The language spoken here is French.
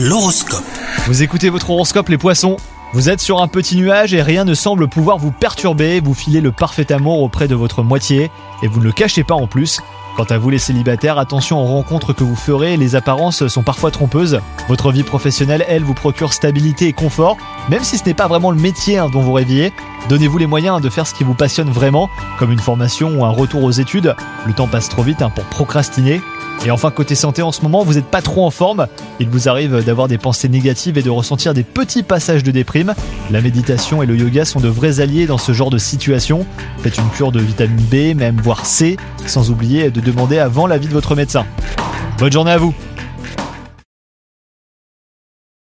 L'horoscope. Vous écoutez votre horoscope les poissons Vous êtes sur un petit nuage et rien ne semble pouvoir vous perturber, vous filez le parfait amour auprès de votre moitié et vous ne le cachez pas en plus. Quant à vous les célibataires, attention aux rencontres que vous ferez, les apparences sont parfois trompeuses. Votre vie professionnelle, elle, vous procure stabilité et confort, même si ce n'est pas vraiment le métier hein, dont vous rêviez. Donnez-vous les moyens de faire ce qui vous passionne vraiment, comme une formation ou un retour aux études. Le temps passe trop vite hein, pour procrastiner. Et enfin, côté santé, en ce moment, vous n'êtes pas trop en forme. Il vous arrive d'avoir des pensées négatives et de ressentir des petits passages de déprime. La méditation et le yoga sont de vrais alliés dans ce genre de situation. Faites une cure de vitamine B, même voire C, sans oublier de demander avant l'avis de votre médecin. Bonne journée à vous